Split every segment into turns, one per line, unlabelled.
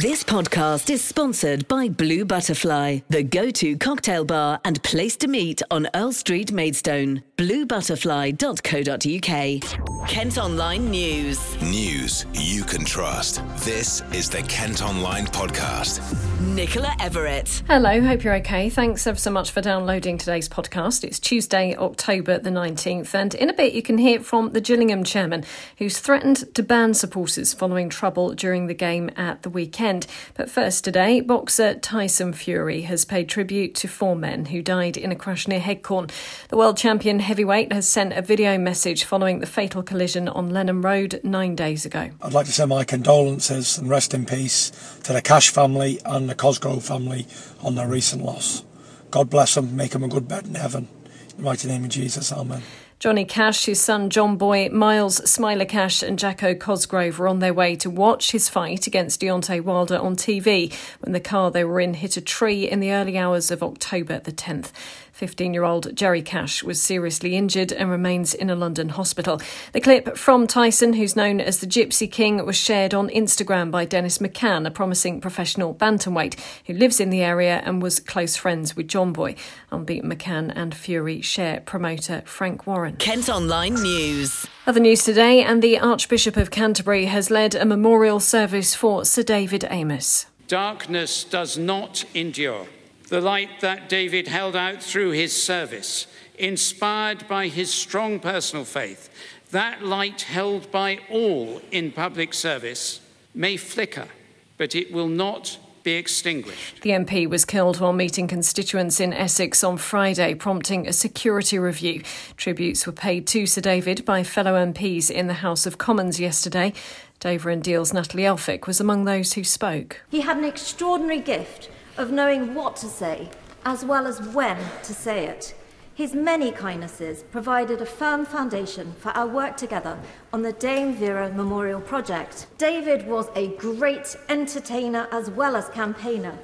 This podcast is sponsored by Blue Butterfly, the go to cocktail bar and place to meet on Earl Street, Maidstone. BlueButterfly.co.uk. Kent Online News.
News you can trust. This is the Kent Online Podcast.
Nicola Everett.
Hello, hope you're okay. Thanks ever so much for downloading today's podcast. It's Tuesday, October the 19th, and in a bit you can hear from the Gillingham chairman who's threatened to ban supporters following trouble during the game at the weekend. But first today, boxer Tyson Fury has paid tribute to four men who died in a crash near Headcorn. The world champion heavyweight has sent a video message following the fatal collision on Lenham Road nine days ago.
I'd like to send my condolences and rest in peace to the Cash family and the Cosgrove family on their recent loss. God bless them, make them a good bed in heaven. In the mighty name of Jesus, Amen.
Johnny Cash, his son John Boy, Miles Smiler Cash, and Jacko Cosgrove were on their way to watch his fight against Deontay Wilder on TV when the car they were in hit a tree in the early hours of October the 10th. 15 year old Jerry Cash was seriously injured and remains in a London hospital. The clip from Tyson, who's known as the Gypsy King, was shared on Instagram by Dennis McCann, a promising professional bantamweight who lives in the area and was close friends with John Boy. Unbeaten McCann and Fury share promoter Frank Warren.
Kent Online News.
Other news today, and the Archbishop of Canterbury has led a memorial service for Sir David Amess.
Darkness does not endure. The light that David held out through his service, inspired by his strong personal faith, that light held by all in public service, may flicker, but it will not be extinguished.
The MP was killed while meeting constituents in Essex on Friday, prompting a security review. Tributes were paid to Sir David by fellow MPs in the House of Commons yesterday. Dover and Deal's Natalie Elphicke was among those who spoke.
He had an extraordinary gift of knowing what to say as well as when to say it. His many kindnesses provided a firm foundation for our work together on the Dame Vera Memorial Project. David was a great entertainer as well as campaigner.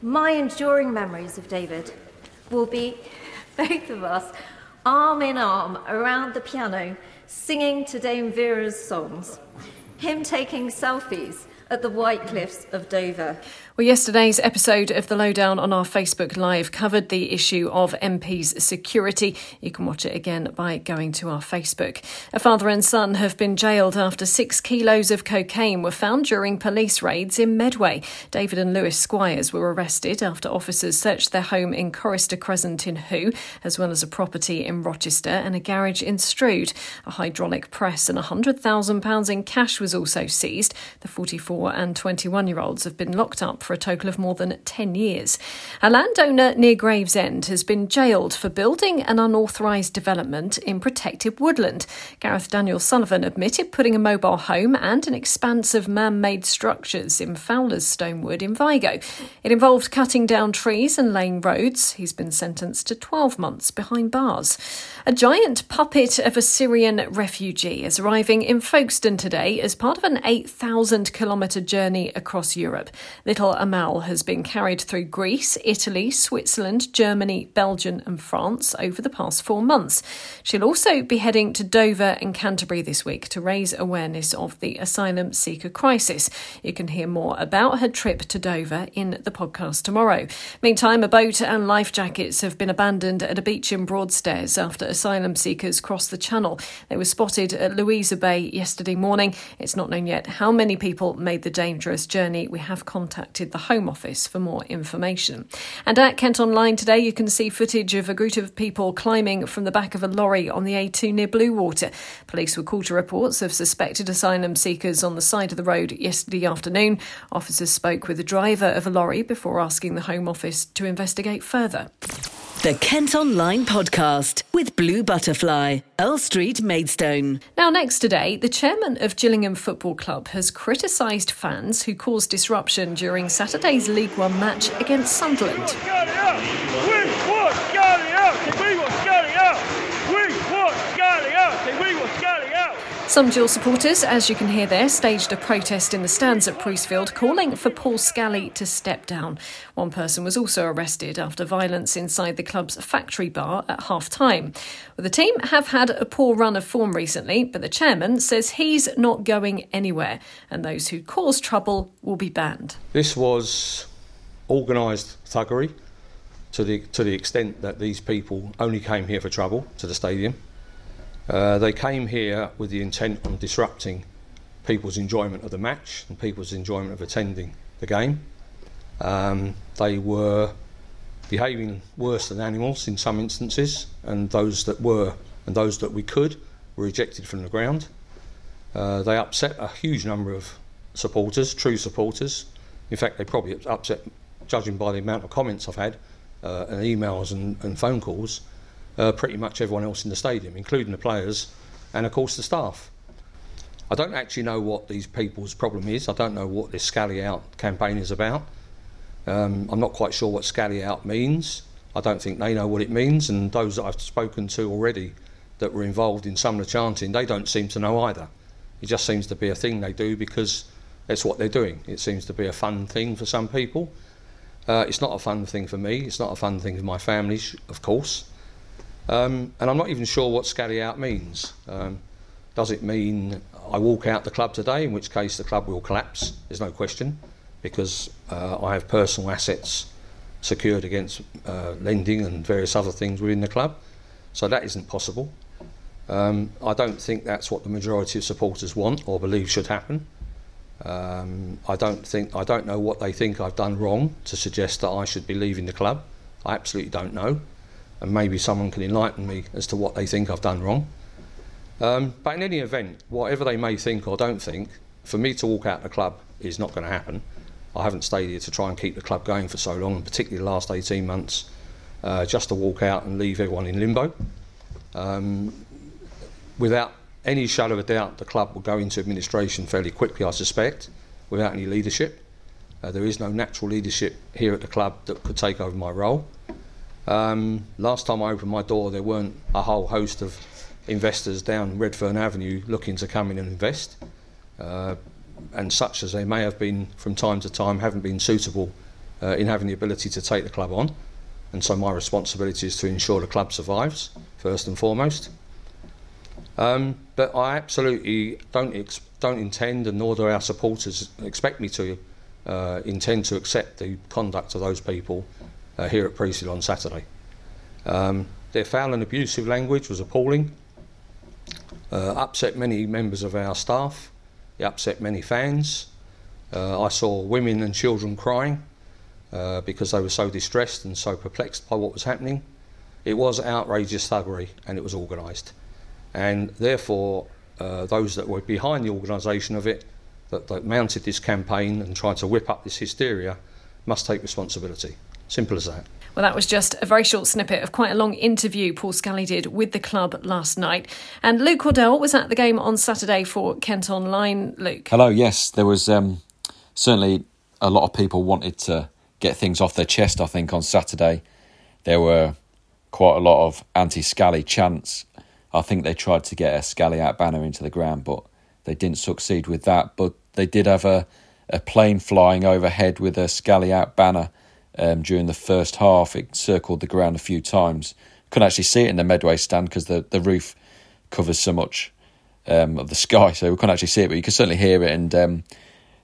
My enduring memories of David will be both of us arm in arm around the piano singing to Dame Vera's songs, him taking selfies at the White Cliffs of Dover.
Well, yesterday's episode of The Lowdown on our Facebook Live covered the issue of MPs' security. You can watch it again by going to our Facebook. A father and son have been jailed after six kilos of cocaine were found during police raids in Medway. David and Lewis Squires were arrested after officers searched their home in Chorister Crescent in Hoo, as well as a property in Rochester and a garage in Strood. A hydraulic press and £100,000 in cash was also seized. The 44 and 21 year olds have been locked up for a total of more than 10 years. A landowner near Gravesend has been jailed for building an unauthorised development in protected woodland. Gareth Daniel Sullivan admitted putting a mobile home and an expanse of man made structures in Fowler's Stonewood in Vigo. It involved cutting down trees and laying roads. He's been sentenced to 12 months behind bars. A giant puppet of a Syrian refugee is arriving in Folkestone today as part of an 8,000 kilometre journey across Europe. Little Amal has been carried through Greece, Italy, Switzerland, Germany, Belgium, and France over the past four months. She'll also be heading to Dover and Canterbury this week to raise awareness of the asylum seeker crisis. You can hear more about her trip to Dover in the podcast tomorrow. Meantime, a boat and life jackets have been abandoned at a beach in Broadstairs after asylum seekers crossed the channel. They were spotted at Louisa Bay yesterday morning. It's not known yet how many people made the dangerous journey. We have contacted the Home Office for more information. And at Kent Online today, you can see footage of a group of people climbing from the back of a lorry on the A2 near Bluewater. Police were called to reports of suspected asylum seekers on the side of the road yesterday afternoon. Officers spoke with the driver of a lorry before asking the Home Office to investigate further.
The Kent Online Podcast with Blue Butterfly, Earl Street, Maidstone.
Now, next today, the chairman of Gillingham Football Club has criticised fans who caused disruption during Saturday's League One match against Sunderland. Some dual supporters, as you can hear there, staged a protest in the stands at Priestfield calling for Paul Scally to step down. One person was also arrested after violence inside the club's factory bar at half time. Well, the team have had a poor run of form recently, but the chairman says he's not going anywhere and those who cause trouble will be banned.
This was organised thuggery to the, to the extent that these people only came here for trouble to the stadium. Uh, they came here with the intent on disrupting people's enjoyment of the match and people's enjoyment of attending the game. Um, they were behaving worse than animals in some instances, and those that were and those that we could were ejected from the ground. Uh, they upset a huge number of supporters, true supporters. In fact, they probably upset, judging by the amount of comments I've had, uh, and emails and, and phone calls, uh, pretty much everyone else in the stadium, including the players and, of course, the staff. I don't actually know what these people's problem is. I don't know what this Scally Out campaign is about. Um, I'm not quite sure what Scally Out means. I don't think they know what it means, and those that I've spoken to already that were involved in some of the chanting, they don't seem to know either. It just seems to be a thing they do because that's what they're doing. It seems to be a fun thing for some people. Uh, it's not a fun thing for me. It's not a fun thing for my family, of course. Um, and I'm not even sure what scally out means. Um, does it mean I walk out the club today, in which case the club will collapse? There's no question, because uh, I have personal assets secured against uh, lending and various other things within the club. So that isn't possible. Um, I don't think that's what the majority of supporters want or believe should happen. Um, I don't think I don't know what they think I've done wrong to suggest that I should be leaving the club. I absolutely don't know and maybe someone can enlighten me as to what they think I've done wrong. Um, but in any event, whatever they may think or don't think, for me to walk out of the club is not going to happen. I haven't stayed here to try and keep the club going for so long, and particularly the last 18 months, uh, just to walk out and leave everyone in limbo. Um, without any shadow of a doubt, the club will go into administration fairly quickly, I suspect, without any leadership. Uh, there is no natural leadership here at the club that could take over my role. Um, last time I opened my door, there weren't a whole host of investors down Redfern Avenue looking to come in and invest. Uh, and such as they may have been from time to time, haven't been suitable uh, in having the ability to take the club on. And so my responsibility is to ensure the club survives, first and foremost. Um, but I absolutely don't, ex- don't intend, and nor do our supporters expect me to, uh, intend to accept the conduct of those people uh, here at Priestfield on Saturday. Um, their foul and abusive language was appalling, uh, upset many members of our staff, it upset many fans. Uh, I saw women and children crying uh, because they were so distressed and so perplexed by what was happening. It was outrageous thuggery and it was organised. And therefore, uh, those that were behind the organisation of it, that, that mounted this campaign and tried to whip up this hysteria, must take responsibility. Simple as that.
Well, that was just a very short snippet of quite a long interview Paul Scally did with the club last night. And Luke Cawdell was at the game on Saturday for Kent Online. Luke.
Hello, yes, there was um, certainly a lot of people wanted to get things off their chest, I think, on Saturday. There were quite a lot of anti Scally chants. I think they tried to get a Scally out banner into the ground, but they didn't succeed with that. But they did have a, a plane flying overhead with a Scally out banner um, during the first half. It circled the ground a few times. Couldn't actually see it in the Medway stand because the, the roof covers so much um, of the sky, so we couldn't actually see it, but you could certainly hear it. And um,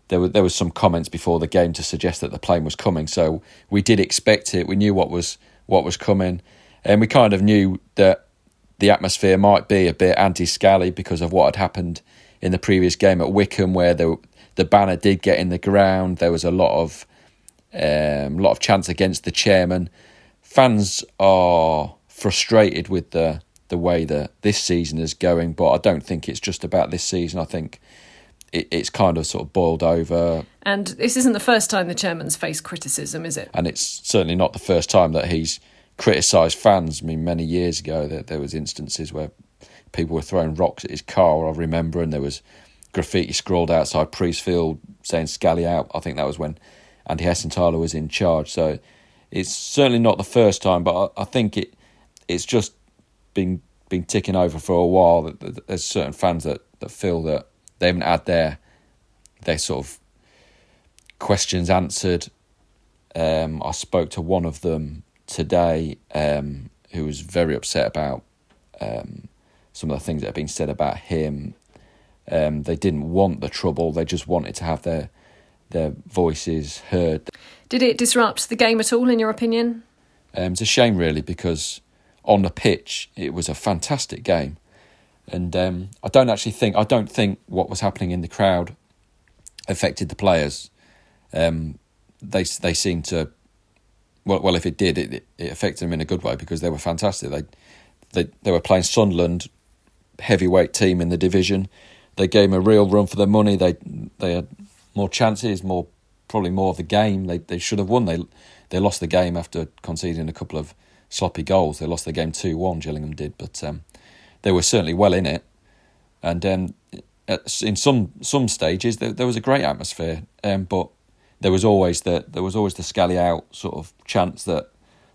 there were there was some comments before the game to suggest that the plane was coming, so we did expect it. We knew what was what was coming, and we kind of knew that the atmosphere might be a bit anti-Scally because of what had happened in the previous game at Wycombe, where the the banner did get in the ground. There was a lot of um, a lot of chance against the chairman. Fans are frustrated with the the way that this season is going, but I don't think it's just about this season. I think it, it's kind of sort of boiled over.
And this isn't the first time the chairman's faced criticism, is it?
And it's certainly not the first time that he's criticised fans. I mean, many years ago, there, there was instances where people were throwing rocks at his car. I remember, and there was graffiti scrawled outside Priestfield saying "Scally out." I think that was when Andy Hessenthaler was in charge. So it's certainly not the first time, but I, I think it it's just been been ticking over for a while. That, there's certain fans that that feel that they haven't had their their sort of questions answered. Um, I spoke to one of them today um, who was very upset about um, some of the things that have been said about him. Um, they didn't want the trouble; they just wanted to have their their voices heard.
Did it disrupt the game at all, in your opinion?
Um, it's a shame, really, because on the pitch it was a fantastic game, and um, I don't actually think I don't think what was happening in the crowd affected the players. Um, they they seemed to well well if it did it, it affected them in a good way because they were fantastic. They they they were playing Sunderland, heavyweight team in the division. They gave them a real run for their money. They they had more chances, more probably more of the game. They they should have won. They they lost the game after conceding a couple of sloppy goals. They lost the game two one. Gillingham did, but um, they were certainly well in it. And um, in some some stages there, there was a great atmosphere, um, but there was always the there was always the scally out sort of chance that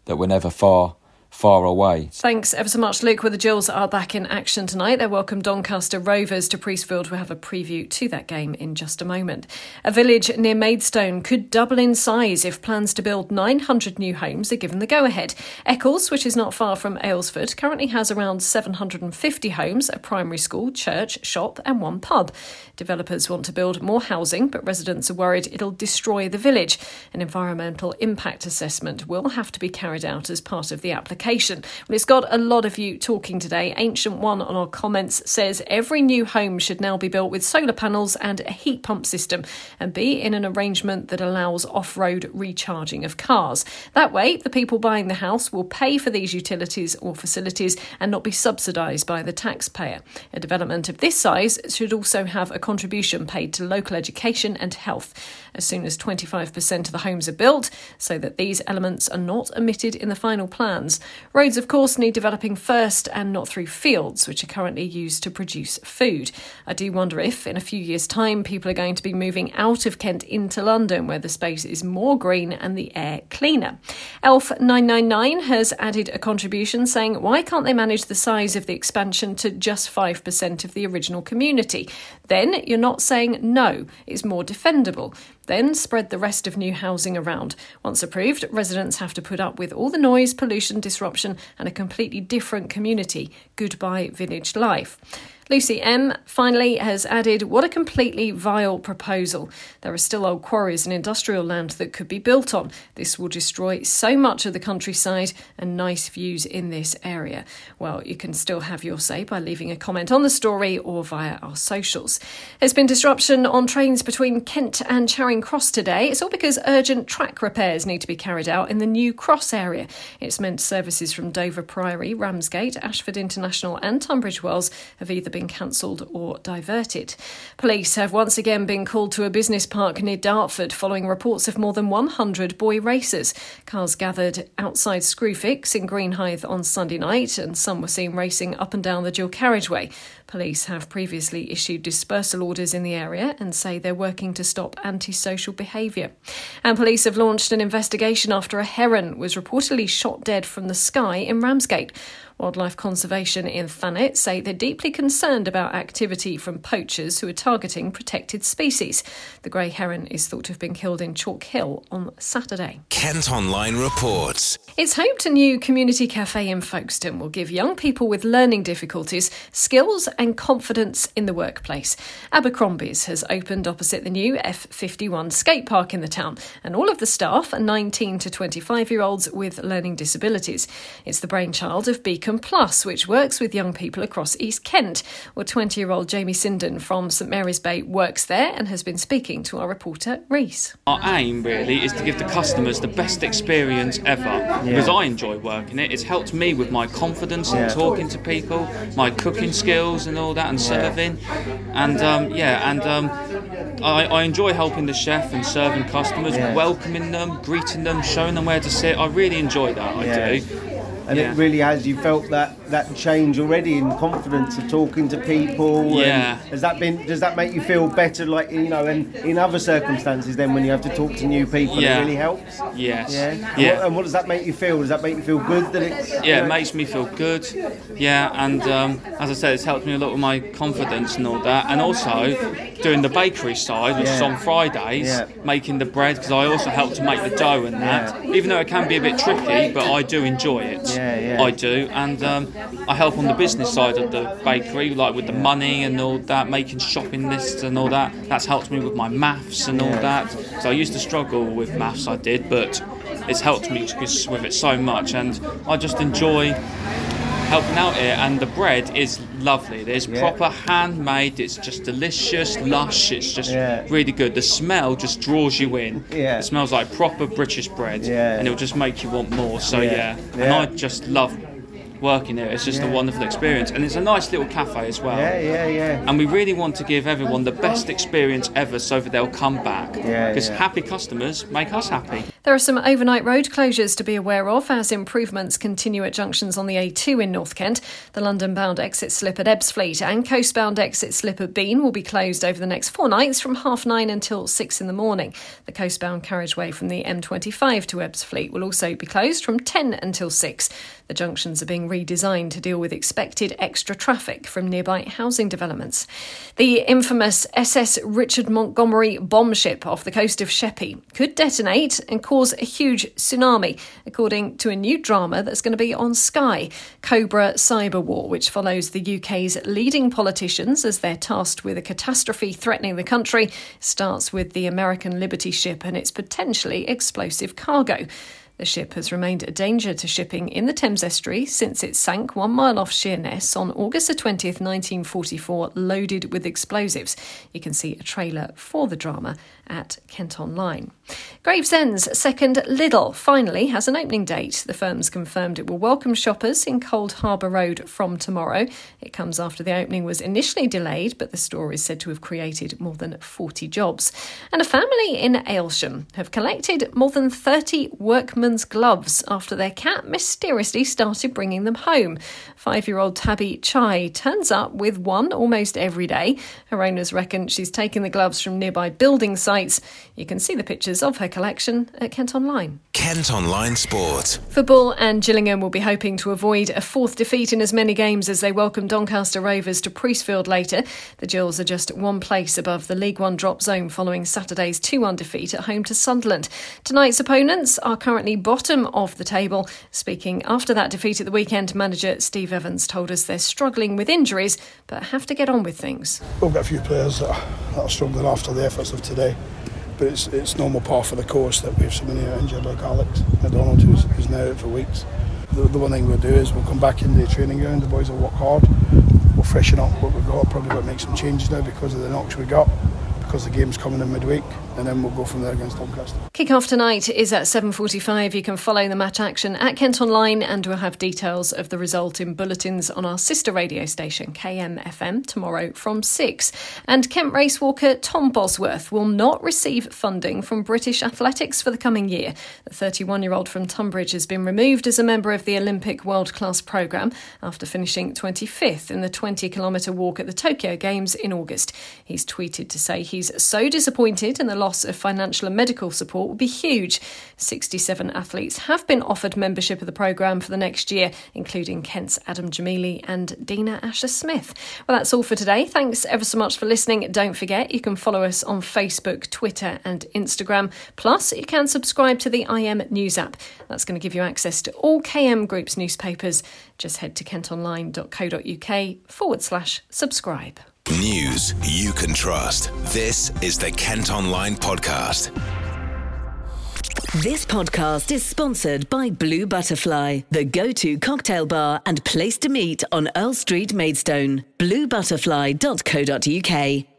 that we're never far far away.
Thanks ever so much, Luke. Well, the Gills are back in action tonight. They welcome Doncaster Rovers to Priestfield. We'll have a preview to that game in just a moment. A village near Maidstone could double in size if plans to build 900 new homes are given the go ahead. Eccles, which is not far from Aylesford, currently has around 750 homes, a primary school, church, shop, and one pub. Developers want to build more housing, but residents are worried it'll destroy the village. An environmental impact assessment will have to be carried out as part of the application Well, it's got a lot of you talking today. Ancient One on our comments says every new home should now be built with solar panels and a heat pump system and be in an arrangement that allows off road recharging of cars. That way, the people buying the house will pay for these utilities or facilities and not be subsidised by the taxpayer. A development of this size should also have a contribution paid to local education and health as soon as 25% of the homes are built, so that these elements are not omitted in the final plans. Roads, of course, need developing first and not through fields, which are currently used to produce food. I do wonder if, in a few years' time, people are going to be moving out of Kent into London, where the space is more green and the air cleaner. Elf999 has added a contribution saying, Why can't they manage the size of the expansion to just 5% of the original community? Then you're not saying no, it's more defendable. Then spread the rest of new housing around. Once approved, residents have to put up with all the noise, pollution, disruption, and a completely different community. Goodbye, village life. Lucy M. finally has added, What a completely vile proposal. There are still old quarries and industrial land that could be built on. This will destroy so much of the countryside and nice views in this area. Well, you can still have your say by leaving a comment on the story or via our socials. There's been disruption on trains between Kent and Charing Cross today. It's all because urgent track repairs need to be carried out in the new cross area. It's meant services from Dover Priory, Ramsgate, Ashford International, and Tunbridge Wells have either been been cancelled or diverted. Police have once again been called to a business park near Dartford following reports of more than 100 boy racers. Cars gathered outside Screwfix in Greenhithe on Sunday night, and some were seen racing up and down the dual carriageway. Police have previously issued dispersal orders in the area and say they're working to stop antisocial behaviour. And police have launched an investigation after a heron was reportedly shot dead from the sky in Ramsgate. Wildlife Conservation in Thanet say they're deeply concerned about activity from poachers who are targeting protected species. The grey heron is thought to have been killed in Chalk Hill on Saturday.
Kent Online reports.
It's hoped a new community cafe in Folkestone will give young people with learning difficulties skills and confidence in the workplace. Abercrombie's has opened opposite the new F51 skate park in the town, and all of the staff are 19 to 25 year olds with learning disabilities. It's the brainchild of Beacon Plus, which works with young people across East Kent. Well, 20 year old Jamie Sinden from St Mary's Bay works there and has been speaking to our reporter, Reese.
Our aim really is to give the customers the best experience ever yeah. because I enjoy working it. It's helped me with my confidence yeah. in talking to people, my cooking skills, and all that, and serving. And um, yeah, and um, I, I, enjoy helping the chef and serving customers, welcoming them, greeting them, showing them where to sit. I really enjoy that. I do.
And
Yeah.
it really has. You felt that that change already in confidence of talking to people. and
Yeah.
has that been? Does that make you feel better? Like you know, and in other circumstances, then when you have to talk to new people,
Yeah.
it really helps.
Yes.
Yeah. And
Yeah.
what, and what does that make you feel? Does that make you feel good that it's? you
Yeah,
know-
it makes me feel good. Yeah, and um, as I said, it's helped me a lot with my confidence and all that. And also doing the bakery side, which is on Fridays,
Yeah.
making the bread because I also help to make the dough and that. Even though it can be a bit tricky, but I do enjoy it.
Yeah, yeah.
I do, and um, I help on the business side of the bakery, like with the money and all that, making shopping lists and all that. That's helped me with my maths and all that. So I used to struggle with maths, I did, but it's helped me with it so much, and I just enjoy helping out here. And the bread is lovely. It's
Yeah.
proper handmade. It's just delicious, lush. It's just
Yeah.
really good. The smell just draws you in.
Yeah.
It smells like proper British bread,
Yeah.
and it'll just make you want more. So
Yeah.
and I just love working here. It's just a wonderful experience, and it's a nice little cafe as well.
Yeah, yeah, yeah.
And we really want to give everyone the best experience ever so that they'll come back.
Yeah,
Because happy customers make us happy.
There are some overnight road closures to be aware of as improvements continue at junctions on the A2 in North Kent. The London bound exit slip at Ebbsfleet and coastbound exit slip at Bean will be closed over the next four nights from half nine until six in the morning. The coastbound carriageway from the M25 to Ebbsfleet will also be closed from 10 until 6. The junctions are being redesigned to deal with expected extra traffic from nearby housing developments. The infamous SS Richard Montgomery bomb ship off the coast of Sheppey could detonate and cause a huge tsunami, according to a new drama that's going to be on Sky, Cobra Cyber War, which follows the UK's leading politicians as they're tasked with a catastrophe threatening the country. Starts with the American Liberty ship and its potentially explosive cargo. The ship has remained a danger to shipping in the Thames estuary since it sank one mile off Sheerness on August the 20th, 1944, loaded with explosives. You can see a trailer for the drama at Kent Online. Gravesend's second Lidl finally has an opening date. The firm's confirmed it will welcome shoppers in Cold Harbour Road from tomorrow. It comes after the opening was initially delayed, but the store is said to have created more than 40 jobs. And a family in Aylesham have collected more than 30 workman's gloves after their cat mysteriously started bringing them home. Five year old Tabby Chai turns up with one almost every day. Her owners reckon she's taken the gloves from nearby building sites. You can see the pictures of her collection at Kent Online.
Kent Online Sport.
Football and Gillingham will be hoping to avoid a fourth defeat in as many games as they welcome Doncaster Rovers to Priestfield later. The Gills are just one place above the League One drop zone following Saturday's 2 1 defeat at home to Sunderland. Tonight's opponents are currently bottom of the table. Speaking after that defeat at the weekend, manager Steve Evans told us they're struggling with injuries but have to get on with things.
We've got a few players that are, that are struggling after the efforts of today, but it's it's normal part for the course that we have so many injured like Alex McDonald who's, who's now out for weeks. The, the one thing we'll do is we'll come back into the training ground, the boys will work hard, we'll freshen up what we've got, probably got to make some changes now because of the knocks we got, because the game's coming in midweek, and then we'll go from there against Doncaster.
Kick-off tonight is at 7.45. You can follow the match action at Kent Online and we'll have details of the result in bulletins on our sister radio station, KMFM, tomorrow from 6. And Kent race walker Tom Bosworth will not receive funding from British Athletics for the coming year. The 31-year-old from Tonbridge has been removed as a member of the Olympic World Class programme after finishing 25th in the 20-kilometre walk at the Tokyo Games in August. He's tweeted to say he's so disappointed and the loss of financial and medical support will be huge. 67 athletes have been offered membership of the programme for the next year, including Kent's Adam Gemili and Dina Asher Smith. Well, that's all for today. Thanks ever so much for listening. Don't forget, you can follow us on Facebook, Twitter, and Instagram. Plus, you can subscribe to the IM News app. That's going to give you access to all KM Group's newspapers. Just head to kentonline.co.uk forward slash subscribe.
News you can trust. This is the Kent Online Podcast.
This podcast is sponsored by Blue Butterfly, the go to cocktail bar and place to meet on Earl Street, Maidstone. BlueButterfly.co.uk.